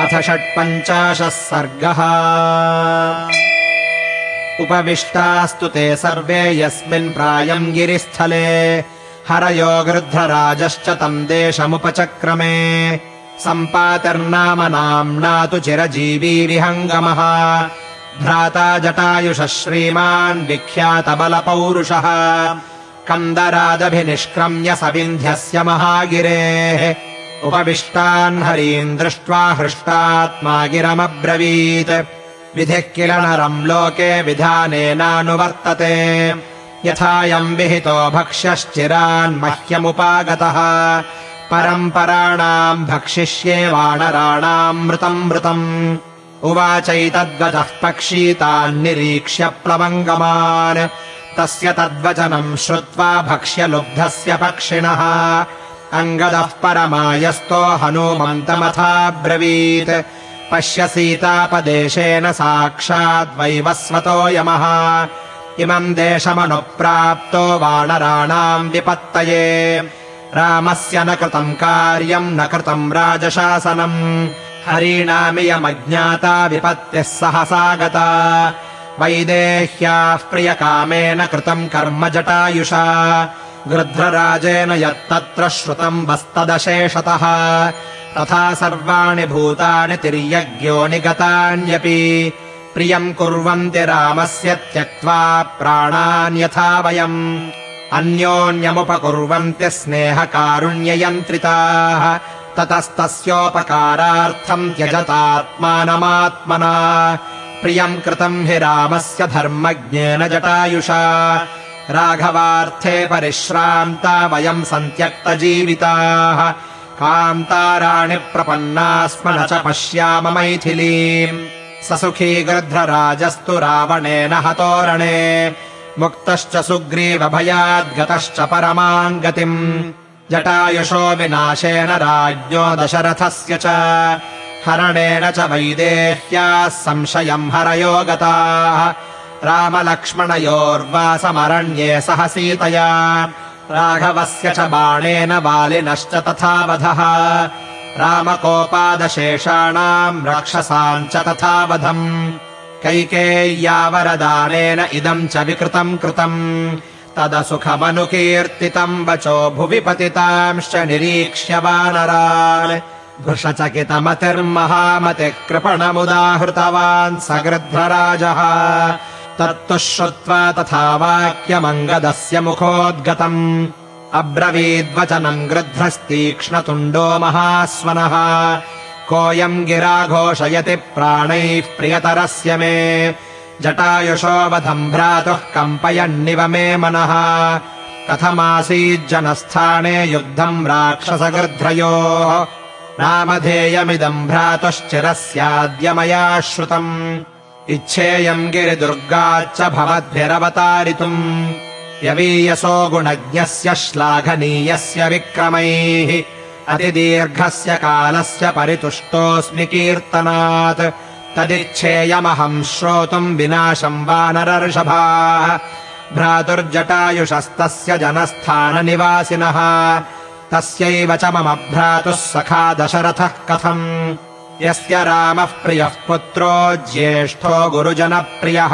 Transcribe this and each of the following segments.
अथ षट्पञ्चाशः सर्गः। उपविष्टास्तु ते सर्वे यस्मिन् प्रायम् गिरिस्थले। हरयो गृध्रराजश्च तम् देशमुपचक्रमे। सम्पातिर्नाम नाम्ना तु चिरजीवी विहङ्गमः भ्राता जटायुषः श्रीमान् विख्यातबलपौरुषः कन्दरादभिनिष्क्रम्य स विन्ध्यस्य महागिरेः उपविष्टान् हरीन् दृष्ट्वा हृष्टात्मा गिरमब्रवीत् विधिः किल नरम् लोके विधानेनानुवर्तते। यथायम् विहितो भक्ष्यश्चिरान् मह्यमुपागतः। परम्पराणाम् भक्षिष्ये वानराणाम् मृतम् मृतम्। उवाचैतद्वचः पक्षीतान्निरीक्ष्य प्लवङ्गमान्। तस्य तद्वचनम् श्रुत्वा भक्ष्यलुब्धस्य पक्षिणः अङ्गदः परमायस्तो हनूमन्तमथाब्रवीत् पश्य सीतापदेशेन साक्षाद्वैवस्वतो यमः। इमम् देशमनुप्राप्तो वानराणाम् विपत्तये। रामस्य न कृतम् कार्यम् न कृतम् राजशासनम्। हरीणामियमज्ञाता विपत्तिः सहसा गता। वैदेह्याः प्रियकामेन कृतम् कर्म जटायुषा गृध्रराजेन यत्तत्र श्रुतम् वस्तदशेषतः। तथा सर्वाणि भूतानि तिर्यज्ञो निगतान्यपि। प्रियम् कुर्वन्ति रामस्य त्यक्त्वा प्राणान्यथा वयम्। अन्योन्यमुपकुर्वन्ति स्नेहकारुण्ययन्त्रिताः। ततस्तस्योपकारार्थम् त्यजतात्मानमात्मना। प्रियम् कृतम् हि रामस्य धर्मज्ञेन जटायुषा राघवार्थे परिश्रान्ता वयम् सन्त्यक्तजीविताः। कान्ताराणि प्रपन्ना स्म न च पश्याम मैथिलीम्। स सुखी गृध्रराजस्तु रावणेन हतोरणे। मुक्तश्च सुग्रीवभयाद्गतश्च परमाम् गतिम् जटायुषो विनाशेन राज्ञो दशरथस्य च। हरणेन च वैदेह्याः संशयम् हरयो गताः रामलक्ष्मणयोर्वासमरण्ये सह सीतया। राघवस्य च बाणेन वालिनश्च तथा वधः रामकोपादशेषाणाम् रक्षसाम् च तथा वधम् कैकेय्यावरदानेन इदम् च विकृतम् कृतम्। तदसुखमनुकीर्तितम् वचो भुवि पतितांश्च निरीक्ष्य वानरान्। भृशचकितमतिर्महामतिः कृपणमुदाहृतवान् स गृध्रराजः तत्तु श्रुत्वा तथा वाक्यमङ्गदस्य मुखोद्गतम् अब्रवीद्वचनम् गृध्रस्तीक्ष्णतुण्डो महास्वनः कोऽयम् गिरा घोषयति प्राणैः प्रियतरस्य मे जटायुषो वधम् भ्रातुः कम्पयन्निव मे मनः कथमासीज्जनस्थाने युद्धम् राक्षसगृध्रयोः भ्रातुश्चिरस्याद्य मया श्रुतम् इच्छेयम् गिरिदुर्गाच्च भवद्भिरवतारितुम् यवीयसो गुणज्ञस्य श्लाघनीयस्य विक्रमैः अतिदीर्घस्य कालस्य परितुष्टोऽस्मि कीर्तनात्। तदिच्छेयमहम् श्रोतुम् विनाशम् वानरर्षभाः। भ्रातुर्जटायुषस्तस्य जनस्थाननिवासिनः। तस्यैव च मम भ्रातुः सखा दशरथः कथम् यस्य रामः प्रियः पुत्रो ज्येष्ठो गुरुजनप्रियः।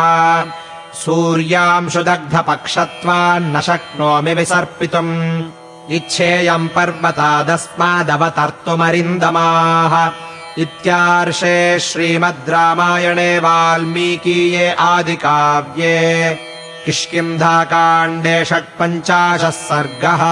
सूर्यांशुदग्धपक्षत्वान्न शक्नोमि विसर्पितुम्। इच्छेयम् पर्वतादस्मादवतर्तुमरिन्दमाः। इत्यार्षे श्रीमद् रामायणे वाल्मीकीये आदिकाव्ये। किष्किन्धाकाण्डे षट्पञ्चाशः सर्गः